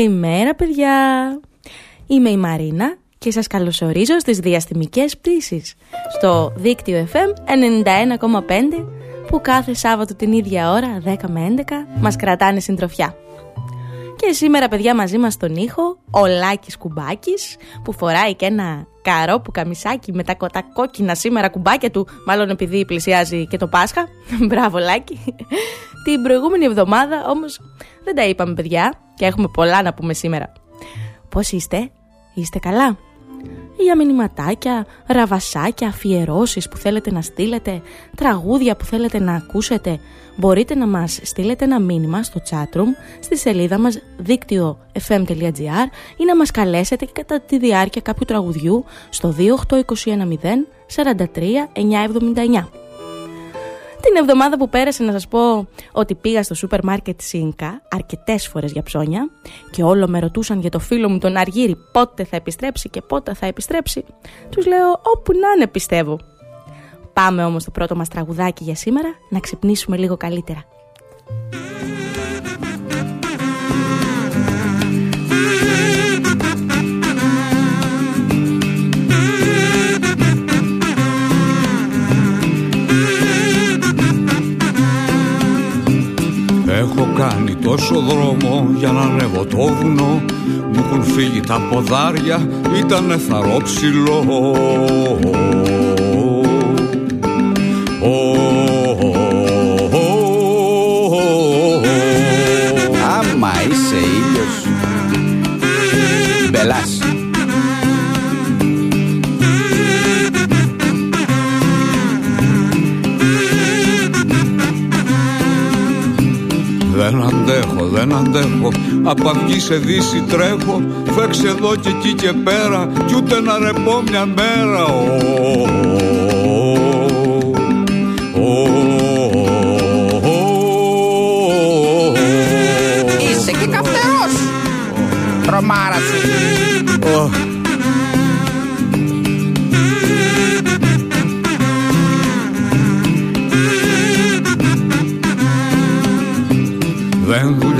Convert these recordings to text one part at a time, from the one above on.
Καλημέρα παιδιά! Είμαι η Μαρίνα και σας καλωσορίζω στις διαστημικές πτήσεις στο δίκτυο FM 91,5 που κάθε Σάββατο την ίδια ώρα 10 με 11 μας κρατάνε συντροφιά. Και σήμερα παιδιά μαζί μας στον ήχο ο Λάκης Κουμπάκης που φοράει και ένα καρό που καμισάκι με τα κόκκινα σήμερα κουμπάκια του μάλλον επειδή πλησιάζει και το Πάσχα. Μπράβο Λάκη! Την προηγούμενη εβδομάδα όμως δεν τα είπαμε παιδιά και έχουμε πολλά να πούμε σήμερα. Πώς είστε, είστε καλά; Για μηνυματάκια, ραβασάκια, αφιερώσεις που θέλετε να στείλετε, τραγούδια που θέλετε να ακούσετε, μπορείτε να μας στείλετε ένα μήνυμα στο chatroom στη σελίδα μας δίκτυο fm.gr ή να μας καλέσετε κατά τη διάρκεια κάποιου τραγουδιού στο 28210 43 979. Την εβδομάδα που πέρασε να σας πω ότι πήγα στο σούπερ μάρκετ Σίνκα αρκετές φορές για ψώνια και όλο με ρωτούσαν για το φίλο μου τον Αργύρι πότε θα επιστρέψει και πότε θα επιστρέψει. Τους λέω όπου να είναι πιστεύω. Πάμε όμως το πρώτο μας τραγουδάκι για σήμερα να ξυπνήσουμε λίγο καλύτερα. Κάνει τόσο δρόμο για να ανέβω το βουνό. Μου έχουν φύγει τα ποδάρια, ήτανε θαρόψιλο δεν αντέχω Απ' αυγή σε δύση τρέχω Φέξε εδώ και εκεί και πέρα Κι ούτε να ρεπώ μια μέρα Είσαι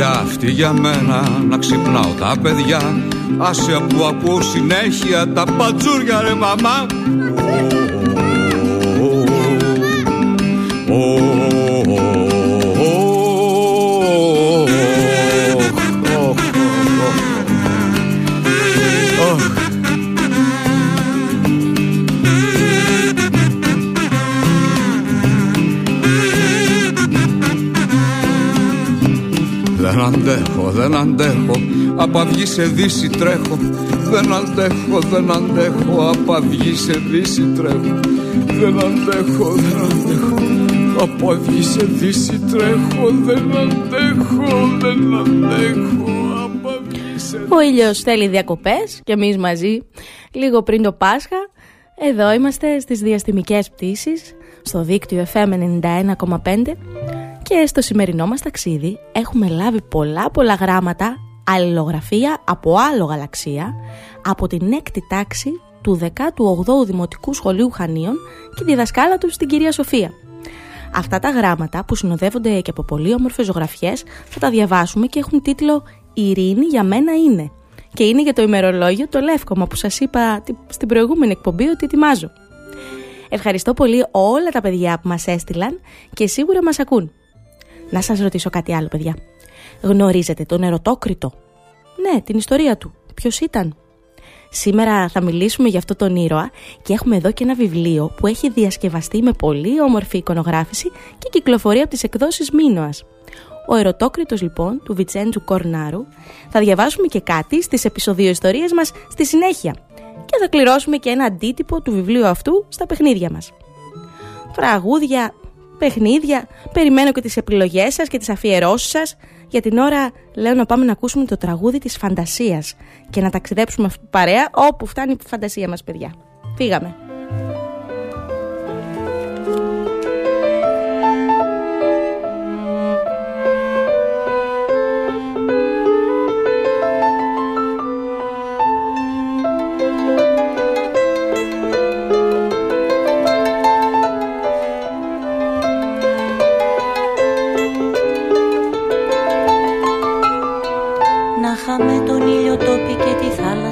δουλειά αυτή για μένα να ξυπνάω τα παιδιά Άσε που ακούω συνέχεια τα πατζούρια ρε μαμά Δεν δεν αντέχω. Απ' αυγή σε δύση τρέχω. Δεν αντέχω, δεν αντέχω. Απ' αυγή σε δύση τρέχω. Δεν αντέχω, δεν αντέχω. Απ' αυγή σε δύση τρέχω. Δεν αντέχω, δεν αντέχω. Απ' αυγή σε Ο ήλιος θέλει διακοπές και εμείς μαζί λίγο πριν το Πάσχα. Εδώ είμαστε στις διαστημικές πτήσεις στο δίκτυο FM 91,5 και στο σημερινό μας ταξίδι έχουμε λάβει πολλά πολλά γράμματα αλληλογραφία από άλλο γαλαξία από την έκτη τάξη του 18ου Δημοτικού Σχολείου Χανίων και τη δασκάλα τους στην κυρία Σοφία. Αυτά τα γράμματα που συνοδεύονται και από πολύ όμορφες ζωγραφιές θα τα διαβάσουμε και έχουν τίτλο «Η ειρήνη για μένα είναι». Και είναι για το ημερολόγιο το Λεύκομα που σας είπα στην προηγούμενη εκπομπή ότι ετοιμάζω. Ευχαριστώ πολύ όλα τα παιδιά που μας έστειλαν και σίγουρα μας ακούν. Να σας ρωτήσω κάτι άλλο παιδιά. Γνωρίζετε τον ερωτόκριτο; Ναι, την ιστορία του. Ποιος ήταν; Σήμερα θα μιλήσουμε για αυτό τον ήρωα και έχουμε εδώ και ένα βιβλίο που έχει διασκευαστεί με πολύ όμορφη εικονογράφηση και κυκλοφορεί από τις εκδόσεις Μίνωας. Ο ερωτόκριτος λοιπόν του Βιτσέντζου Κορνάρου θα διαβάσουμε και κάτι στις επεισοδιο ιστορίες μας στη συνέχεια και θα κληρώσουμε και ένα αντίτυπο του βιβλίου αυτού στα παιχνίδια μας. Φραγούδια, παιχνίδια, περιμένω και τις επιλογές σας και τις αφιερώσεις σας. Για την ώρα λέω να πάμε να ακούσουμε το τραγούδι της φαντασίας και να ταξιδέψουμε παρέα όπου φτάνει η φαντασία μας παιδιά. Φύγαμε.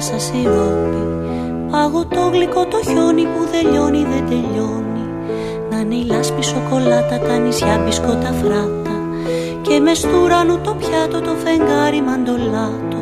Θάλασσα σιρόπι Παγωτό γλυκό το χιόνι που δεν λιώνει δεν τελειώνει. Να είναι η λάσπη σοκολάτα τα νησιά μπισκότα φράτα. Και μες στουρανού το πιάτο το φεγγάρι μαντολάτο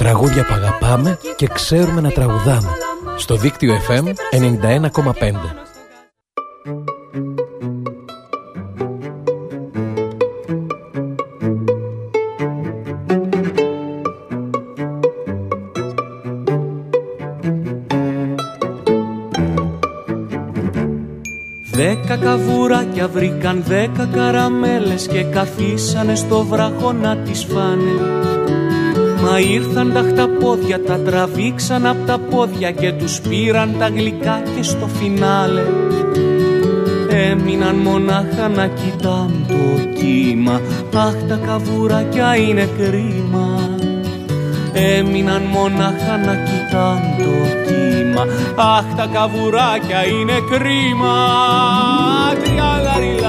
Τραγούδια που αγαπάμε και ξέρουμε να τραγουδάμε. Στο δίκτυο FM 91,5. Δέκα καβουράκια βρήκαν δέκα καραμέλες και καθίσανε στο βράχο να τις φάνε Μα ήρθαν τα χταπόδια, τα τραβήξαν από τα πόδια και τους πήραν τα γλυκά και στο φινάλε. Έμειναν μονάχα να κοιτάν το κύμα. Αχ τα καβουράκια είναι κρίμα. Έμειναν μονάχα να κοιτάν το κύμα. Αχ τα καβουράκια είναι κρίμα. Τριαλαριλαριλαριλαλο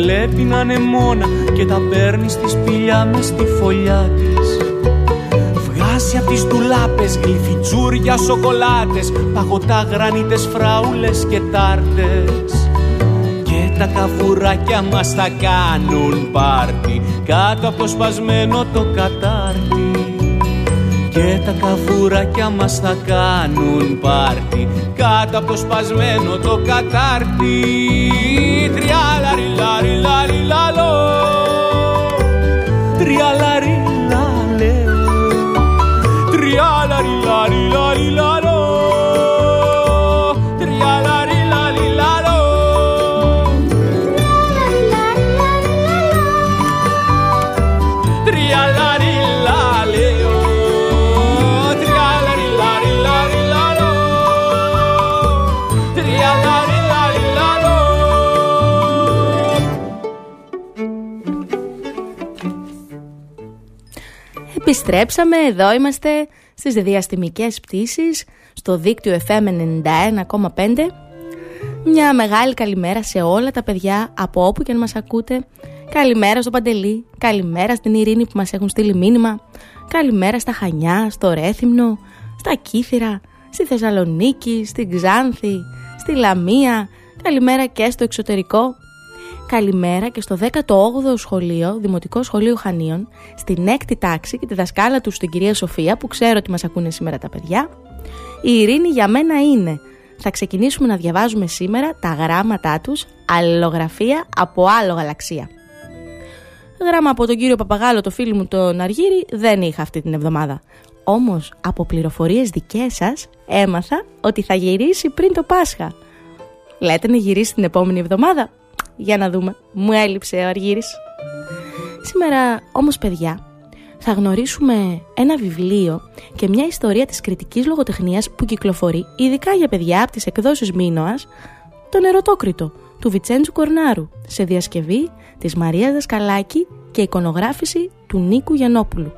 βλέπει να είναι μόνα και τα παίρνει στη σπηλιά μες στη φωλιά της Βγάζει απ' τις ντουλάπες γλυφιτζούρια σοκολάτες Παγωτά γρανίτες φράουλες και τάρτες. Και τα καβουράκια μας θα κάνουν πάρτι Κάτω από το σπασμένο το κατάρτι. Και τα καβουράκια μας θα κάνουν πάρτι Κάτω από το σπασμένο το κατάρτι. Τριάλαρι λάρι λάρι Επιστρέψαμε, εδώ είμαστε στις διαστημικές πτήσεις στο δίκτυο FM 91,5 Μια μεγάλη καλημέρα σε όλα τα παιδιά από όπου και αν μας ακούτε. Καλημέρα στο Παντελή, καλημέρα στην Ειρήνη που μας έχουν στείλει μήνυμα. Καλημέρα στα Χανιά, στο Ρέθυμνο, στα Κύθυρα, στη Θεσσαλονίκη, στην Ξάνθη, στη Λαμία. Καλημέρα και στο εξωτερικό καλημέρα και στο 18ο σχολείο, Δημοτικό Σχολείο Χανίων, στην 6η τάξη και τη δασκάλα τους στην κυρία Σοφία, που ξέρω ότι μας ακούνε σήμερα τα παιδιά. Η ειρήνη για μένα είναι. Θα ξεκινήσουμε να διαβάζουμε σήμερα τα γράμματά τους, αλληλογραφία από άλλο γαλαξία. Γράμμα από τον κύριο Παπαγάλο, το φίλο μου τον Αργύρι, δεν είχα αυτή την εβδομάδα. Όμως, από πληροφορίες δικές σας, έμαθα ότι θα γυρίσει πριν το Πάσχα. Λέτε να γυρίσει την επόμενη εβδομάδα. Για να δούμε. Μου έλειψε ο Αργύρης. Σήμερα όμως παιδιά θα γνωρίσουμε ένα βιβλίο και μια ιστορία της κριτικής λογοτεχνίας που κυκλοφορεί ειδικά για παιδιά από τις εκδόσεις Μίνωας τον Ερωτόκριτο του Βιτσέντζου Κορνάρου σε διασκευή της Μαρίας Δασκαλάκη και εικονογράφηση του Νίκου Γιαννόπουλου.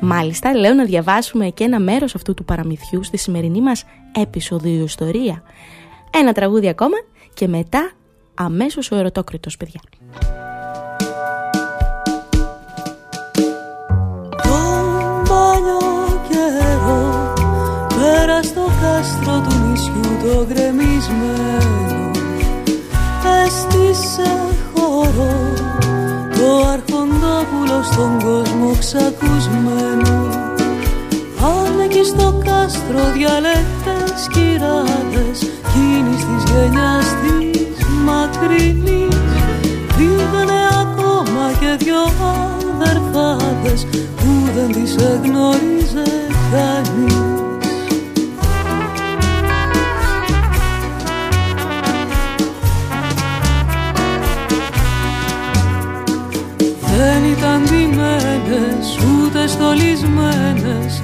Μάλιστα λέω να διαβάσουμε και ένα μέρος αυτού του παραμυθιού στη σημερινή μας επεισοδίου ιστορία. Ένα τραγούδι ακόμα και μετά αμέσως ο ερωτόκριτος, παιδιά. Τον παλιό καιρό πέρα στο κάστρο του νησιού το γκρεμισμένο έστησε χώρο το αρχοντόπουλο στον κόσμο ξακουσμένο αν εκεί στο κάστρο διαλέκτες κυράδες κίνης της γενιάς μακρινής Πήγανε ακόμα και δυο αδερφάδες που δεν τις εγνώριζε κανείς. Δεν ήταν ντυμένες ούτε στολισμένες.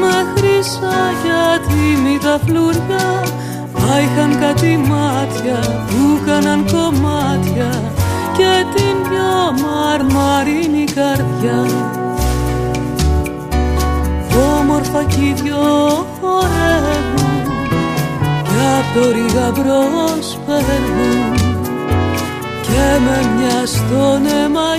Με χρυσά γιατί τα φλουριά Μα είχαν κάτι μάτια που κάναν κομμάτια και την πιο μαρμαρίνη καρδιά. Όμορφα κι οι δυο χορεύουν κι απ' το ρίγα μπρος περνούν και με μια στον αίμα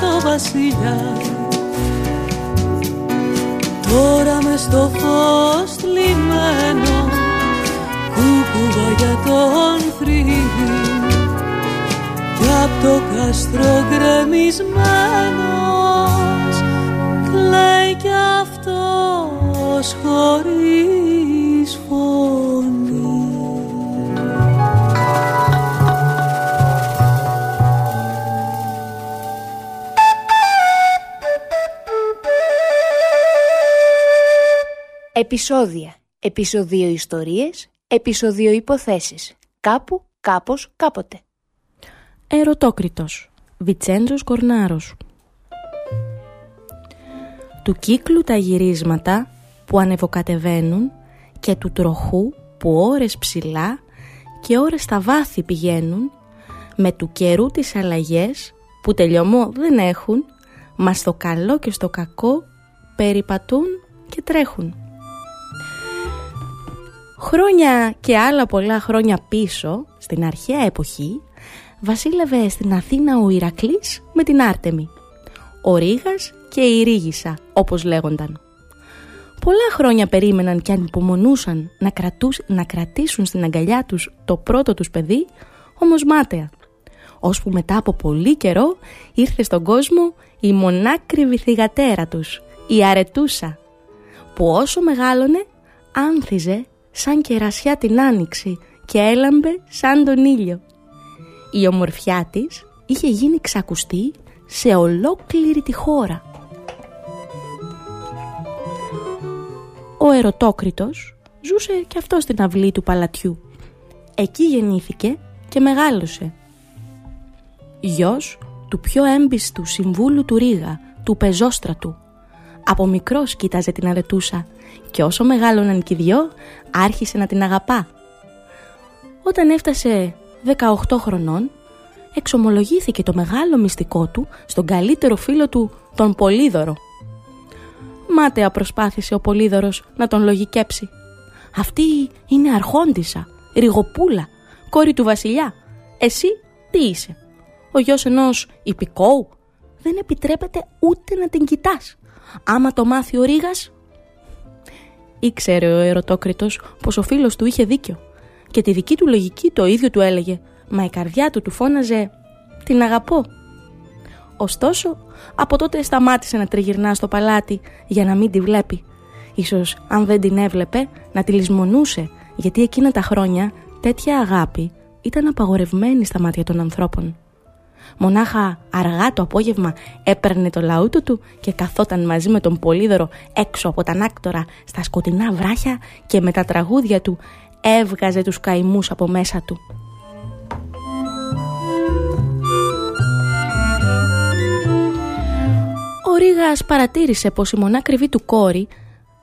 το βασιλιά Τώρα με στο φως λιμένο Κούκουβα για τον θρύβη Κι απ' το κάστρο γκρεμισμένος λέει κι αυτός χωρίς φωνή Επισόδια, επεισοδιο ιστορίες, επεισοδιο υποθέσεις. Κάπου, κάπως, κάποτε. Ερωτόκριτος, Βιτσέντζος Κορνάρος. Του κύκλου τα γυρίσματα που ανεβοκατεβαίνουν και του τροχού που ώρες ψηλά και ώρες στα βάθη πηγαίνουν με του καιρού τις αλλαγές που τελειωμό δεν έχουν μας στο καλό και στο κακό περιπατούν και τρέχουν. Χρόνια και άλλα πολλά χρόνια πίσω, στην αρχαία εποχή, βασίλευε στην Αθήνα ο Ηρακλής με την Άρτεμη. Ο Ρήγας και η Ρήγισσα, όπως λέγονταν. Πολλά χρόνια περίμεναν και ανυπομονούσαν να, κρατούς, να κρατήσουν στην αγκαλιά τους το πρώτο τους παιδί, όμως μάταια. Ώσπου μετά από πολύ καιρό ήρθε στον κόσμο η μονάκριβη θυγατέρα τους, η Αρετούσα, που όσο μεγάλωνε άνθιζε σαν κερασιά την άνοιξη και έλαμπε σαν τον ήλιο. Η ομορφιά της είχε γίνει ξακουστή σε ολόκληρη τη χώρα. Ο Ερωτόκριτος ζούσε και αυτό στην αυλή του παλατιού. Εκεί γεννήθηκε και μεγάλωσε. Γιος του πιο έμπιστου συμβούλου του Ρίγα, του πεζόστρατου. Από μικρός κοίταζε την αρετούσα και όσο μεγάλωναν κι οι δυο άρχισε να την αγαπά. Όταν έφτασε 18 χρονών εξομολογήθηκε το μεγάλο μυστικό του στον καλύτερο φίλο του, τον Πολύδωρο. Μάταια προσπάθησε ο Πολύδωρος να τον λογικέψει. Αυτή είναι αρχόντισα, ριγοπούλα, κόρη του βασιλιά. Εσύ τι είσαι, ο γιος ενός υπηκόου. Δεν επιτρέπεται ούτε να την κοιτάς. Άμα το μάθει ο Ρήγας... Ήξερε ο ερωτόκριτος πως ο φίλος του είχε δίκιο και τη δική του λογική το ίδιο του έλεγε, μα η καρδιά του του φώναζε «Την αγαπώ». Ωστόσο, από τότε σταμάτησε να τριγυρνά στο παλάτι για να μην τη βλέπει. Ίσως, αν δεν την έβλεπε, να τη λησμονούσε, γιατί εκείνα τα χρόνια τέτοια αγάπη ήταν απαγορευμένη στα μάτια των ανθρώπων. Μονάχα αργά το απόγευμα έπαιρνε το λαούτο του και καθόταν μαζί με τον Πολύδωρο έξω από τα νάκτορα στα σκοτεινά βράχια και με τα τραγούδια του έβγαζε τους καημούς από μέσα του. Ο Ρήγας παρατήρησε πως η μονάκριβή του κόρη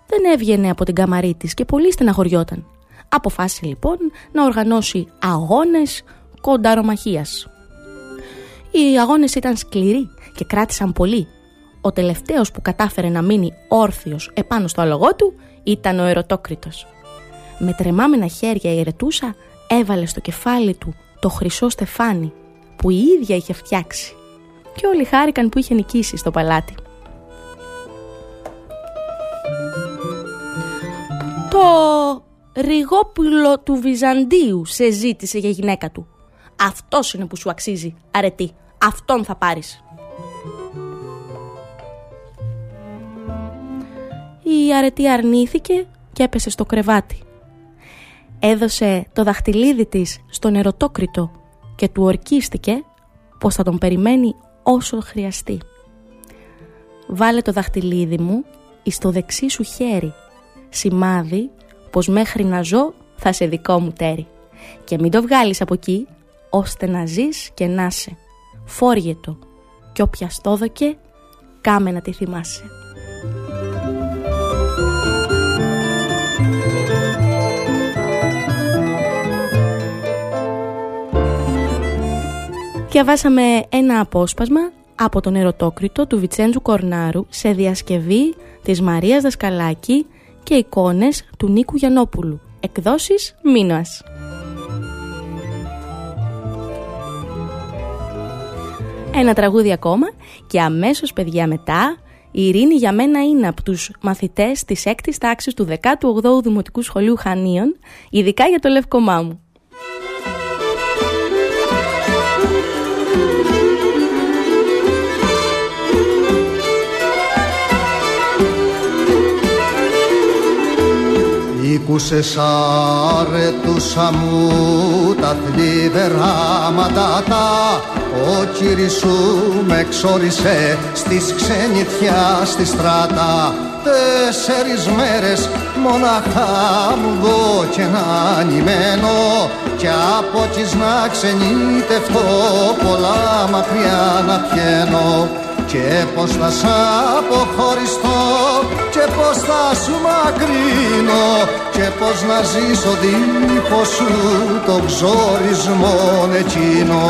δεν έβγαινε από την καμαρή της και πολύ στεναχωριόταν. Αποφάσισε λοιπόν να οργανώσει αγώνες κονταρομαχίας. Οι αγώνες ήταν σκληροί και κράτησαν πολύ. Ο τελευταίος που κατάφερε να μείνει όρθιος επάνω στο αλογό του ήταν ο ερωτόκριτος. Με τρεμάμενα χέρια η ερετούσα έβαλε στο κεφάλι του το χρυσό στεφάνι που η ίδια είχε φτιάξει και όλοι χάρηκαν που είχε νικήσει στο παλάτι. Το ριγόπουλο του Βυζαντίου σε ζήτησε για γυναίκα του. Αυτός είναι που σου αξίζει, αρετή. Αυτόν θα πάρεις. Η αρετή αρνήθηκε και έπεσε στο κρεβάτι. Έδωσε το δαχτυλίδι της στον ερωτόκριτο και του ορκίστηκε πως θα τον περιμένει όσο χρειαστεί. Βάλε το δαχτυλίδι μου εις το δεξί σου χέρι, σημάδι πως μέχρι να ζω θα σε δικό μου τέρι και μην το βγάλεις από εκεί ώστε να ζεις και να σε φόργε το κι όποια στόδοκε κάμε να τη θυμάσαι. Διαβάσαμε ένα απόσπασμα από τον ερωτόκριτο του Βιτσέντζου Κορνάρου σε διασκευή της Μαρίας Δασκαλάκη και εικόνες του Νίκου Γιαννόπουλου. Εκδόσεις Μίνωας. Ένα τραγούδι ακόμα και αμέσως παιδιά μετά η Ειρήνη για μένα είναι από τους μαθητές της 6ης τάξης του 18ου Δημοτικού Σχολείου Χανίων, ειδικά για το λευκομά μου. Που σε σάρετουσα μου τα θλίβερα μαντάτα ο κύρις σου με ξόρισε στις ξενιτιά στη στράτα. Τέσσερις μέρες μοναχά μου δω και να νημένο κι από τις να ξενιτευτώ πολλά μακριά να πιένω και πως θα σ' αποχωριστώ και πως θα σου μακρύνω και πως να ζήσω δίχως σου το ξορισμό εκείνο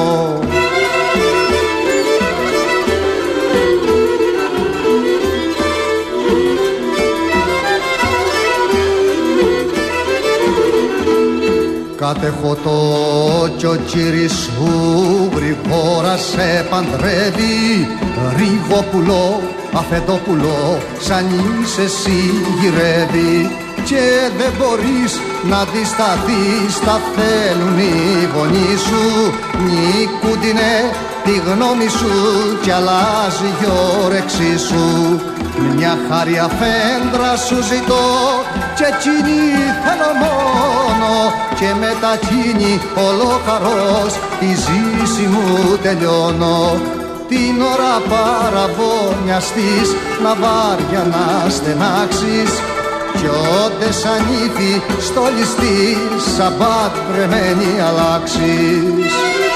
Κατέχω το κι ο κύρις σου γρήγορα σε παντρεύει. Ρίγοπουλο, αφεντόπουλο, σαν είσαι εσύ γυρεύει. Και δεν μπορείς να αντισταθείς τα θέλουν οι γονείς σου. Νικούντινε τη γνώμη σου κι αλλάζει η όρεξή σου. Μια χάρη αφέντρα σου ζητώ και εκείνη θέλω μόνο. Και με τα εκείνη ολόχαρος τη ζήση μου τελειώνω. Την ώρα παραβόνιαστής να βάρια να στενάξεις. Κι ότες ανήθη στο ληστή σαμπάτ πρεμένη αλλάξεις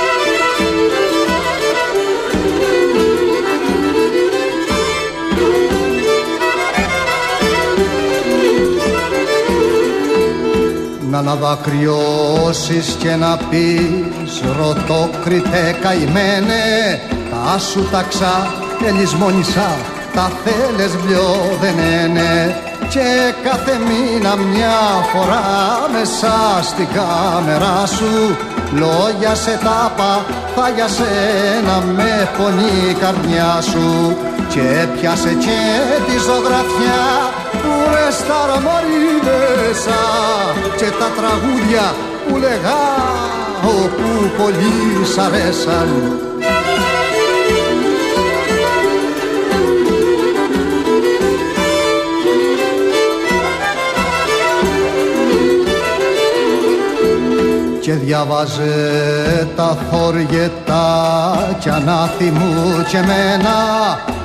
να αναδακριώσεις και να πεις ρωτόκριτε καημένε τα σου ταξά ελισμόνισα τα θέλες μπλιό δεν είναι και κάθε μήνα μια φορά μέσα στην κάμερα σου λόγια σε τάπα θα για σένα με πονεί η καρδιά σου και πιάσε και τη ζωγραφιά που ρε στα μέσα και τα τραγούδια που λέγα όπου πολύ σ' αρέσαν και διάβαζε τα θόργετα κι ανάθυμου και μένα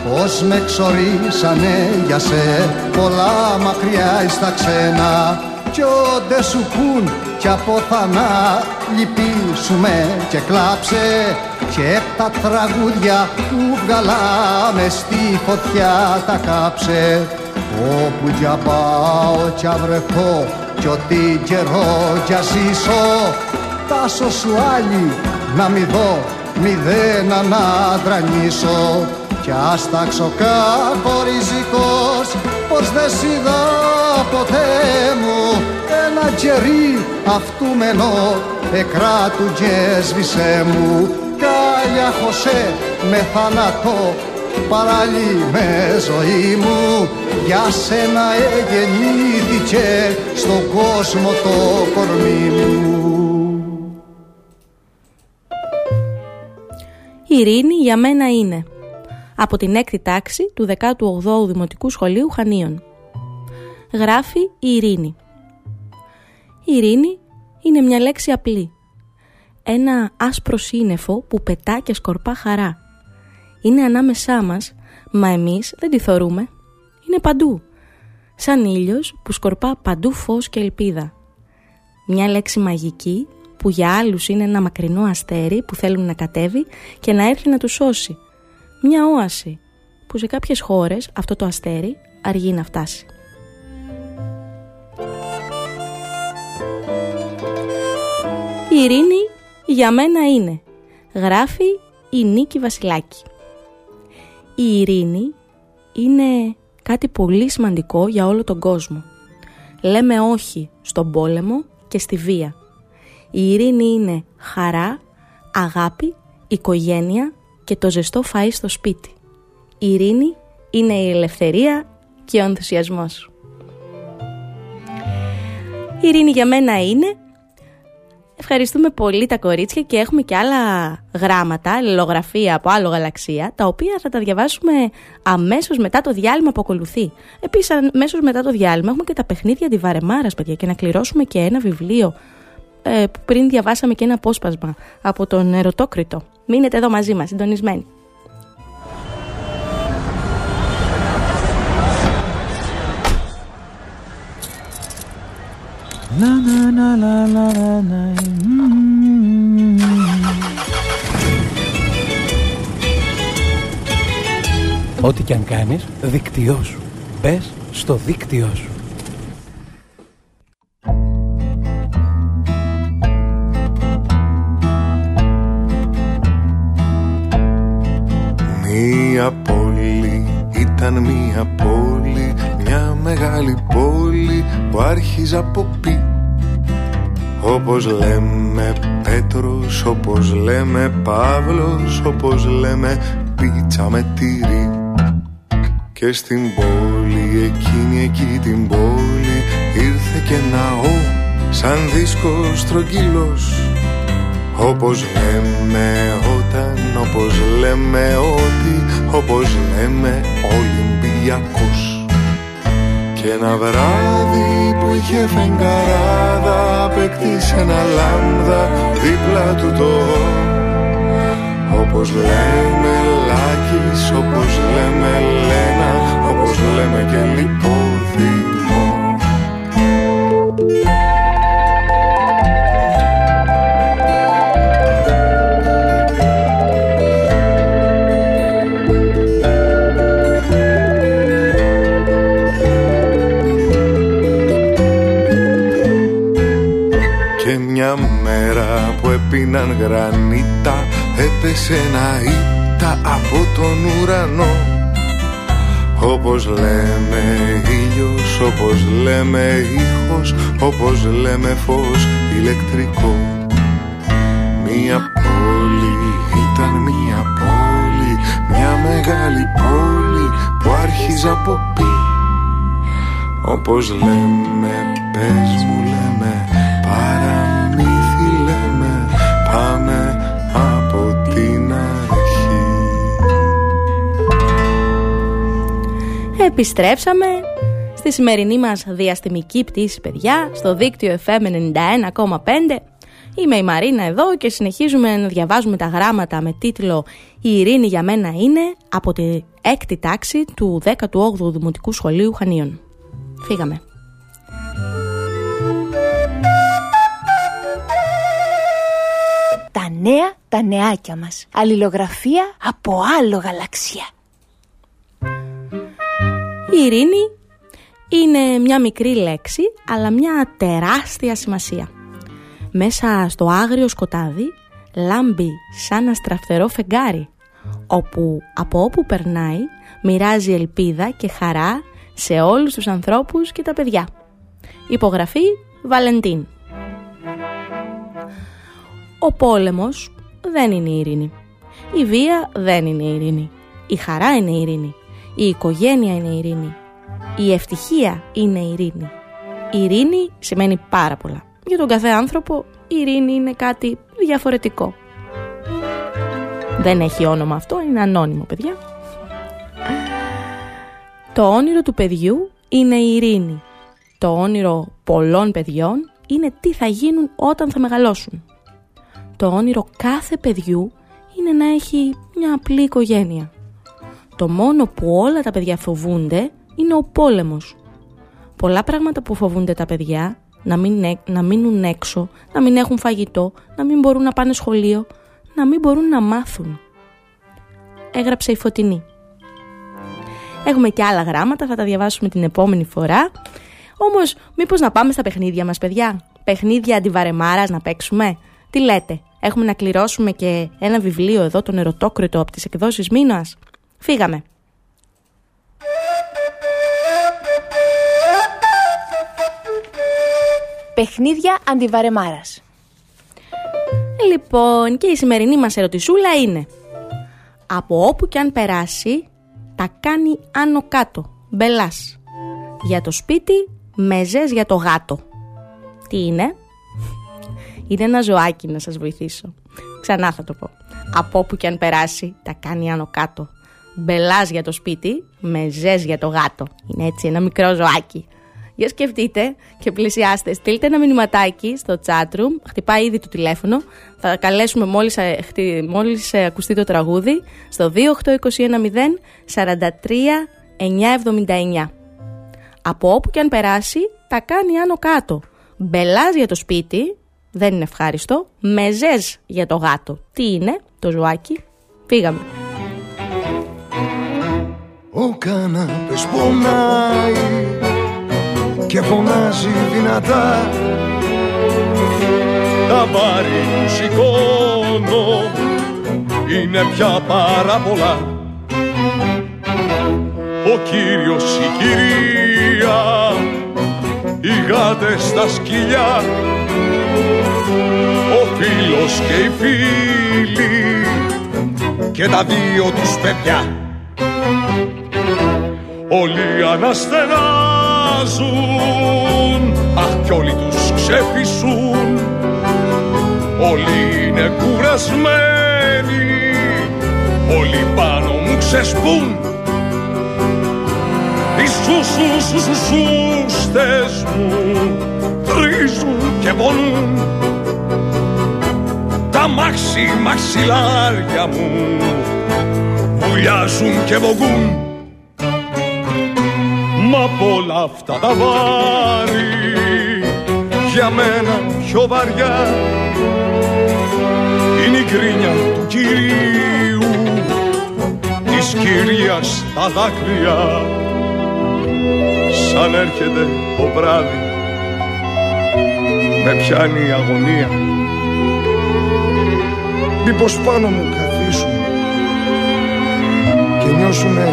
πως με ξορίσανε για σε πολλά μακριά εις τα ξένα. Κι όντε σου πουν κι από θανά λυπήσουμε και κλάψε. Και τα τραγούδια που βγαλάμε στη φωτιά τα κάψε. Όπου κι πάω κι βρεθώ κι ό,τι καιρό κι ζήσω. Τάσος σου άλλη να μη δω μηδέν να δρανήσω κι ας τάξω ριζικός πως δεν είδα ποτέ μου. Ένα κερί αυτού μενό εκράτου και σβησέ μου. Κάλια χωσέ με θάνατο παράλληλη με ζωή μου. Για σένα εγεννήθηκε στον κόσμο το κορμί μου. Η ειρήνη για μένα είναι από την έκτη τάξη του 18ου Δημοτικού Σχολείου Χανίων. Γράφει η ειρήνη. Η ειρήνη είναι μια λέξη απλή. Ένα άσπρο σύννεφο που πετά και σκορπά χαρά είναι ανάμεσά μας, μα εμείς δεν τη θωρούμε. Είναι παντού. Σαν ήλιος που σκορπά παντού φως και ελπίδα. Μια λέξη μαγική που για άλλους είναι ένα μακρινό αστέρι που θέλουν να κατέβει και να έρθει να τους σώσει. Μια όαση που σε κάποιες χώρες αυτό το αστέρι αργεί να φτάσει. Η ειρήνη για μένα είναι, γράφει η Νίκη Βασιλάκη η ειρήνη είναι κάτι πολύ σημαντικό για όλο τον κόσμο. Λέμε όχι στον πόλεμο και στη βία. Η ειρήνη είναι χαρά, αγάπη, οικογένεια και το ζεστό φαΐ στο σπίτι. Η ειρήνη είναι η ελευθερία και ο ενθουσιασμός. Η ειρήνη για μένα είναι Ευχαριστούμε πολύ τα κορίτσια και έχουμε και άλλα γράμματα, αλληλογραφία από άλλο γαλαξία, τα οποία θα τα διαβάσουμε αμέσως μετά το διάλειμμα που ακολουθεί. Επίσης, αμέσως μετά το διάλειμμα έχουμε και τα παιχνίδια αντιβαρεμάρας, παιδιά, και να κληρώσουμε και ένα βιβλίο ε, που πριν διαβάσαμε και ένα απόσπασμα από τον Ερωτόκριτο. Μείνετε εδώ μαζί μας, συντονισμένοι. Ό,τι και αν κάνεις, δίκτυό σου. Μπες στο δίκτυό σου. Μία πόλη ήταν μία πόλη Μια μεγάλη πόλη που άρχιζε από πι. Όπως λέμε Πέτρος, όπως λέμε Παύλος Όπως λέμε πίτσα με τυρί. Και στην πόλη, εκείνη εκεί την πόλη Ήρθε και ναό σαν δίσκος στρογγύλος όπως λέμε όταν, όπως λέμε ότι, όπως λέμε Ολυμπιακός. Και ένα βράδυ που είχε φεγγαράδα Απέκτησε ένα λάμδα δίπλα του το. Όπως λέμε Λάκης, όπως λέμε Λένα Όπως λέμε και Λιπόδημο πίναν γρανίτα Έπεσε ένα ήττα από τον ουρανό. Όπως λέμε ήλιος, όπως λέμε ήχος Όπως λέμε φως ηλεκτρικό. Μία πόλη ήταν μία πόλη Μια μεγάλη πόλη που άρχιζε από πι. Όπως λέμε πες μου Επιστρέψαμε στη σημερινή μας διαστημική πτήση παιδιά στο δίκτυο FM 91,5 Είμαι η Μαρίνα εδώ και συνεχίζουμε να διαβάζουμε τα γράμματα με τίτλο «Η ειρήνη για μένα είναι» από τη έκτη τάξη του 18ου Δημοτικού Σχολείου Χανίων. Φύγαμε. Τα νέα τα νεάκια μας. Αλληλογραφία από άλλο γαλαξία. Η ειρήνη είναι μια μικρή λέξη, αλλά μια τεράστια σημασία. Μέσα στο άγριο σκοτάδι λάμπει σαν ένα στραφτερό φεγγάρι, όπου από όπου περνάει μοιράζει ελπίδα και χαρά σε όλους τους ανθρώπους και τα παιδιά. Υπογραφή Βαλεντίν. Ο πόλεμος δεν είναι ειρήνη. Η βία δεν είναι ειρήνη. Η χαρά είναι ειρήνη. Η οικογένεια είναι ειρήνη. Η ευτυχία είναι ειρήνη. Η ειρήνη σημαίνει πάρα πολλά. Για τον κάθε άνθρωπο η ειρήνη είναι κάτι διαφορετικό. Δεν έχει όνομα αυτό, είναι ανώνυμο παιδιά. Το όνειρο του παιδιού είναι η ειρήνη. Το όνειρο πολλών παιδιών είναι τι θα γίνουν όταν θα μεγαλώσουν. Το όνειρο κάθε παιδιού είναι να έχει μια απλή οικογένεια. Το μόνο που όλα τα παιδιά φοβούνται είναι ο πόλεμος. Πολλά πράγματα που φοβούνται τα παιδιά, να, μην, να μείνουν έξω, να μην έχουν φαγητό, να μην μπορούν να πάνε σχολείο, να μην μπορούν να μάθουν. Έγραψε η Φωτεινή. Έχουμε και άλλα γράμματα, θα τα διαβάσουμε την επόμενη φορά. Όμως, μήπως να πάμε στα παιχνίδια μας, παιδιά; Παιχνίδια αντιβαρεμάρας να παίξουμε; Τι λέτε, έχουμε να κληρώσουμε και ένα βιβλίο εδώ, τον Ερωτόκριτο από τις εκδόσεις Μήνας; Φύγαμε. Παιχνίδια αντιβαρεμάρας. Λοιπόν, και η σημερινή μας ερωτησούλα είναι Από όπου και αν περάσει, τα κάνει άνω κάτω, μπελάς. Για το σπίτι, μεζές για το γάτο. Τι είναι; Είναι ένα ζωάκι να σας βοηθήσω. Ξανά θα το πω. Από όπου και αν περάσει, τα κάνει άνω κάτω. Μπελάς για το σπίτι, με ζες για το γάτο. Είναι έτσι ένα μικρό ζωάκι. Για σκεφτείτε και πλησιάστε. Στείλτε ένα μηνυματάκι στο chatroom. Χτυπάει ήδη το τηλέφωνο. Θα καλέσουμε μόλις, ε, χτι- μόλις ε, ακουστεί το τραγούδι στο 28210 43 979. Από όπου και αν περάσει, τα κάνει άνω κάτω. Μπελάς για το σπίτι, δεν είναι ευχάριστο. Μεζές για το γάτο. Τι είναι το ζωάκι; Φύγαμε. Ο κανάπες πονάει και φωνάζει δυνατά. Τα βάρη που σηκώνω είναι πια πάρα πολλά. Ο κύριος, η κυρία, οι γάτες στα σκυλιά Ο φίλος και οι φίλοι και τα δύο τους παιδιά Όλοι αναστενάζουν Αχ κι όλοι τους ξεφυσούν. Όλοι είναι κουρασμένοι. Όλοι πάνω μου ξεσπούν. Οι σούσους σου σου σούστες μου Τρίζουν και πονούν. Τα μάξι μαξιλάρια μου Βουλιάζουν και βογούν Μα απ' όλα αυτά τα βάρη για μένα πιο βαριά είναι η κρίνια του κυρίου της κυρίας τα δάκρυα. Σαν έρχεται το βράδυ με πιάνει η αγωνία. Μήπως πάνω μου καθίσουν και νιώσουνε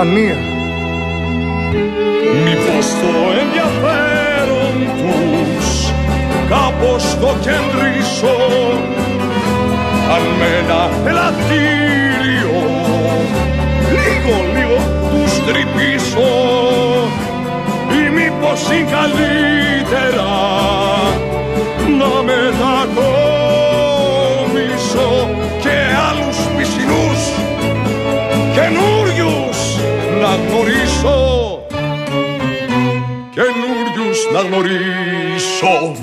ανία Μήπως το ενδιαφέρον τους κάπως το κεντρήσω αν με ένα ελαττήριο λίγο λίγο τους τρυπήσω ή μήπως είναι καλύτερα dall'orisso.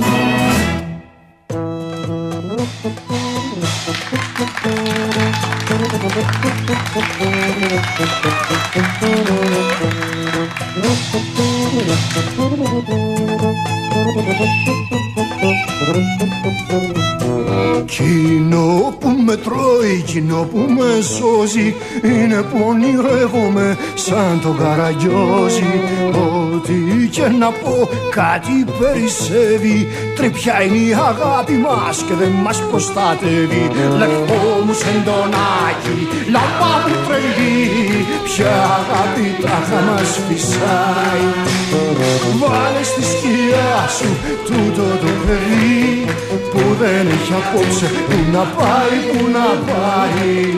Thank Κοινό που με τρώει, κοινό που με σώζει Είναι που ονειρεύομαι σαν τον καραγκιόζη. Ό,τι και να πω κάτι περισσεύει. Τρυπιά είναι η αγάπη μας και δεν μας προστατεύει. Λευκό μου σεντονάκι, λαμπά μου τρελή Ποια αγάπη τάχα μας φυσάει Βάλε στη σκιά σου τούτο το παιδί που δεν έχει απόψε που να πάει, που να πάει.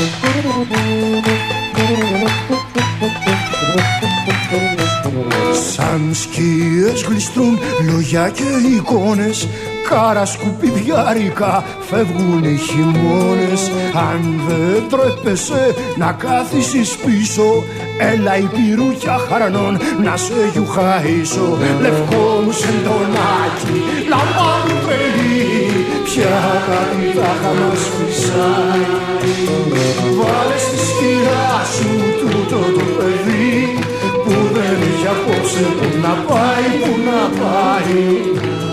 Σαν λόγια και εικόνες Κάρα σκουπιδιάρικα φεύγουν οι χειμώνες. Αν δεν τρέπεσαι να κάθισεις πίσω Έλα η πυρούκια χαρανών να σε γιουχαίσω. Λευκό μου σεντονάκι, λαμπά μου τρελή Ποια αγάπη θα μας φυσάει Βάλε στη σκιά σου τούτο το παιδί. Που δεν έχει απόψε που να πάει, που να πάει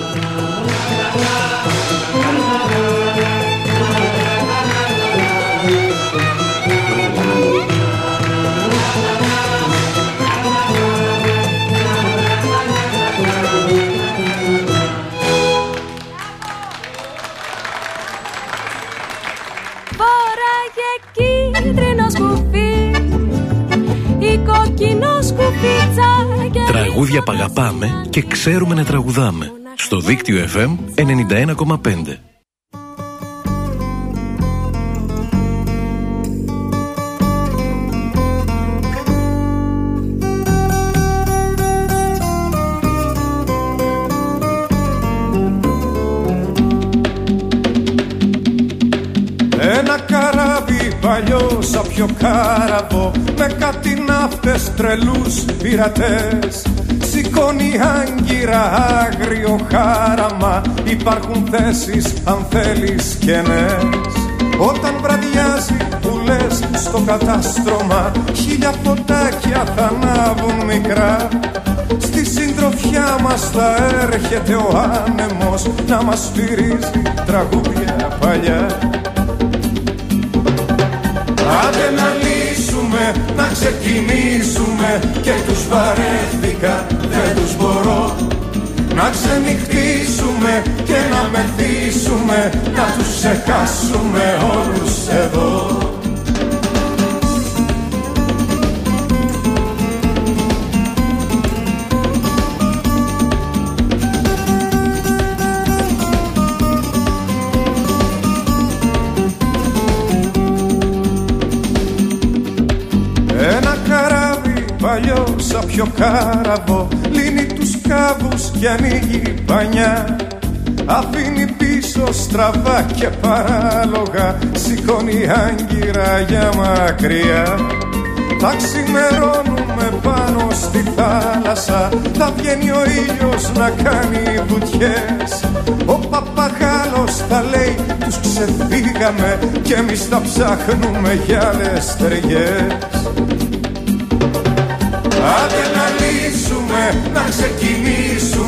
τραγούδια που και ξέρουμε να τραγουδάμε. Στο δίκτυο FM 91,5. παλιό σαπιο κάραβο με κάτι ναύτες τρελούς πειρατές Σηκώνει άγκυρα άγριο χάραμα. Υπάρχουν θέσεις αν θέλεις κενές. Όταν βραδιάζει που λες στο κατάστρωμα Χίλια φωτάκια θα ανάβουν μικρά. Στη συντροφιά μας θα έρχεται ο άνεμος Να μας σφυρίζει τραγούδια παλιά. Άντε να λύσουμε, να ξεκινήσουμε Και τους βαρέθηκα, δεν τους μπορώ Να ξενυχτήσουμε και να μεθύσουμε Να τους ξεχάσουμε όλους εδώ. Ένα καράβι παλιό σαν πιο κάραβο Λύνει τους κάβους και ανοίγει πανιά. Αφήνει πίσω στραβά και παράλογα. Σηκώνει άγκυρα για μακριά. Θα ξημερώνουμε πάνω στη θάλασσα. Θα βγαίνει ο ήλιος να κάνει βουτιές. Ο παπαγάλος θα λέει τους ξεφύγαμε Κι εμείς θα ψάχνουμε για άλλες ταιριές Άντε να λύσουμε, να ξεκινήσουμε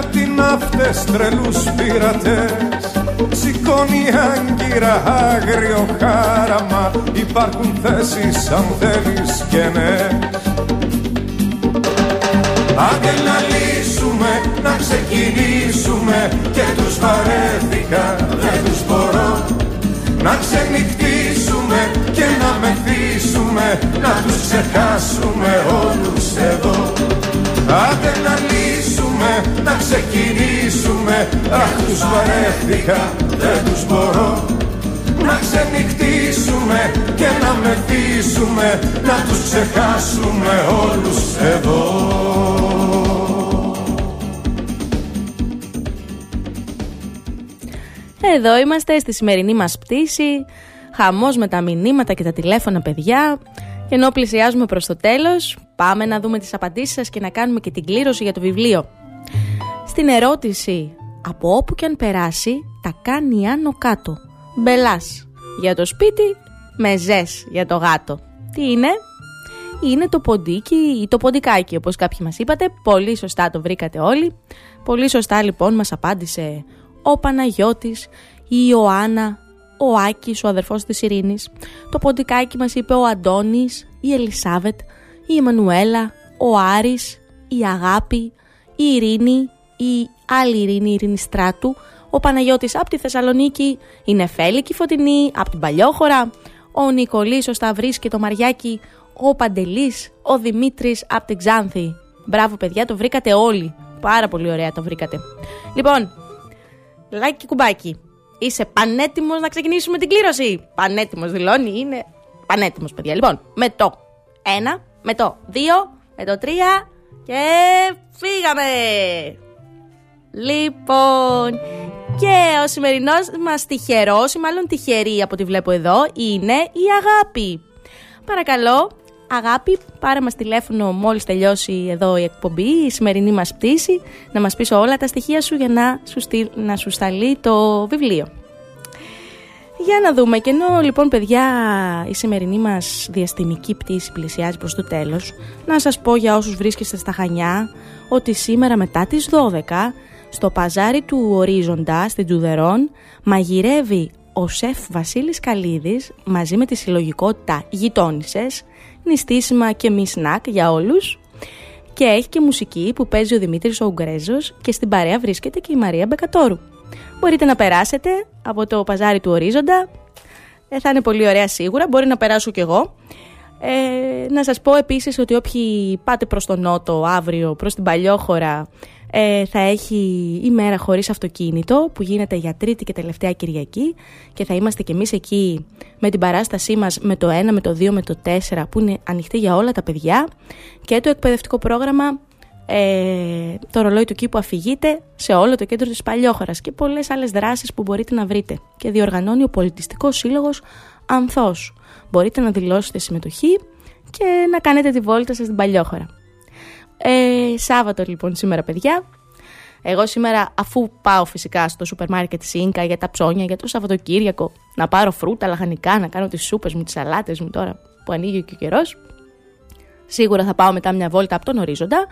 κάτι ναύτες τρελούς πειρατές. Σηκώνει άγκυρα άγριο χάραμα. Υπάρχουν θέσεις αν θέλεις και ναι. Άντε να λύσουμε, να ξεκινήσουμε. Και τους βαρέθηκα, δεν τους μπορώ. Να ξενυχτήσουμε και να μεθύσουμε. Να τους ξεχάσουμε όλους εδώ. Άντε να λύσουμε, να ξεκινήσουμε. Αχ τους βαρέθηκα, δεν τους μπορώ. Να ξενυχτήσουμε και να μεθύσουμε. Να τους ξεχάσουμε όλους εδώ. Εδώ είμαστε στη σημερινή μας πτήση. Χαμός με τα μηνύματα και τα τηλέφωνα παιδιά. Και ενώ πλησιάζουμε προς το τέλος Πάμε να δούμε τις απαντήσεις σας και να κάνουμε και την κλήρωση για το βιβλίο Στην ερώτηση. Από όπου και αν περάσει Τα κάνει άνω κάτω. Μπελάς για το σπίτι Μεζές για το γάτο. Τι είναι; Είναι το ποντίκι ή το ποντικάκι όπως κάποιοι μας είπατε. Πολύ σωστά το βρήκατε όλοι. Πολύ σωστά λοιπόν μας απάντησε ο Παναγιώτης, η Ιωάννα, ο Άκης, ο αδερφός της Ειρήνης. Το ποντικάκι μας είπε ο Αντώνης, η Ελισάβετ, η Εμμανουέλα, ο Άρης, η Αγάπη, η Ειρήνη, η άλλη Ειρήνη, η Ειρήνη Στράτου, ο Παναγιώτης από τη Θεσσαλονίκη, η Νεφέλη και η Φωτεινή από την Παλιόχώρα, ο Νικολής, ο Σταυρής και το Μαριάκι, ο Παντελής, ο Δημήτρης από την Ξάνθη. Μπράβο παιδιά, το βρήκατε όλοι. Πάρα πολύ ωραία το βρήκατε. Λοιπόν, like και κουμπάκι. Είσαι πανέτοιμος να ξεκινήσουμε την κλήρωση; Πανέτοιμος δηλώνει, είναι πανέτοιμος παιδιά. Λοιπόν, με το 1, με το 2, με το 3 και φύγαμε. Λοιπόν, και ο σημερινός μας τυχερός, ή μάλλον τυχερή από ό,τι βλέπω εδώ, είναι η αγάπη. Παρακαλώ, αγάπη, πάρε μας τηλέφωνο μόλις τελειώσει εδώ η εκπομπή, η σημερινή μας πτήση, να μας πεις όλα τα στοιχεία σου για να σου, στείλ, να σου σταλεί το βιβλίο. Για να δούμε. Και ενώ λοιπόν παιδιά η σημερινή μας διαστημική πτήση πλησιάζει προς το τέλος, να σας πω για όσους βρίσκεστε στα Χανιά ότι σήμερα μετά τις 12 στο παζάρι του Ορίζοντα στην Τζουδερών μαγειρεύει ο σεφ Βασίλης Καλίδης μαζί με τη συλλογικότητα γειτόνισσες, νηστίσιμα και μη σνακ για όλους Και έχει και μουσική που παίζει ο Δημήτρης ο Ουγγρέζος και στην παρέα βρίσκεται και η Μαρία Μπεκατόρου. Μπορείτε να περάσετε από το παζάρι του Ορίζοντα. Ε, θα είναι πολύ ωραία σίγουρα. Μπορεί να περάσω κι εγώ. Ε, να σας πω επίσης ότι όποιοι πάτε προς τον Νότο αύριο, προς την Παλιόχώρα, ε, θα έχει ημέρα χωρίς αυτοκίνητο που γίνεται για τρίτη και τελευταία Κυριακή. Και θα είμαστε κι εμείς εκεί με την παράστασή μας με το 1, με το 2, με το 4 που είναι ανοιχτή για όλα τα παιδιά. Και το εκπαιδευτικό πρόγραμμα ε, το ρολόι του κήπου αφηγείται σε όλο το κέντρο της Παλιόχωρας και πολλές άλλες δράσεις που μπορείτε να βρείτε. Και διοργανώνει ο Πολιτιστικός Σύλλογος Ανθός. Μπορείτε να δηλώσετε συμμετοχή και να κάνετε τη βόλτα σας στην Παλιόχώρα. Ε, Σάββατο λοιπόν σήμερα παιδιά. Εγώ σήμερα αφού πάω φυσικά στο σούπερ μάρκετ Σίνκα για τα ψώνια, για το Σαββατοκύριακο, να πάρω φρούτα, λαχανικά, να κάνω τις σούπες μου, τις σαλάτες μου τώρα που ανοίγει και ο καιρός, Σίγουρα θα πάω μετά μια βόλτα από τον ορίζοντα,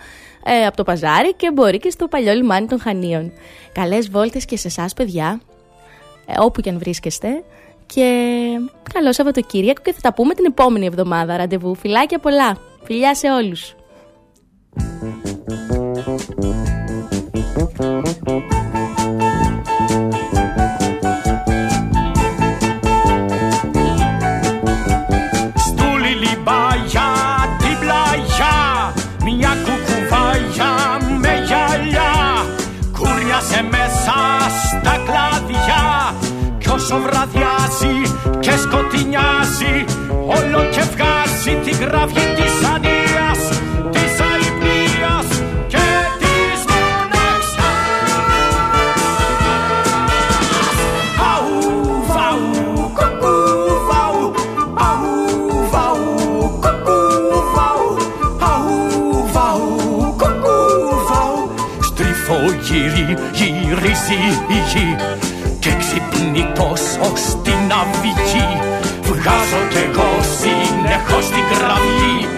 ε, από το παζάρι και μπορεί και στο παλιό λιμάνι των Χανίων. Καλές βόλτες και σε εσάς παιδιά, ε, όπου και αν βρίσκεστε. Και καλό Σαββατοκύριακο και θα τα πούμε την επόμενη εβδομάδα. Ραντεβού, φιλάκια πολλά. Φιλιά σε όλους. Όσο βραδιάζει και σκοτεινιάζει. Όλο και βγάζει τη γραφή της ανίας της αϊπνίας και της μοναξιάς. Αου βαου κουκού βαου. Αου βαου κουκού βαου. Αου βαου κουκού βαου. Στριφό γύρι γυρίζει η γη. και ξυπνητός ως την αυγή βγάζω κι εγώ συνεχώς την κραυγή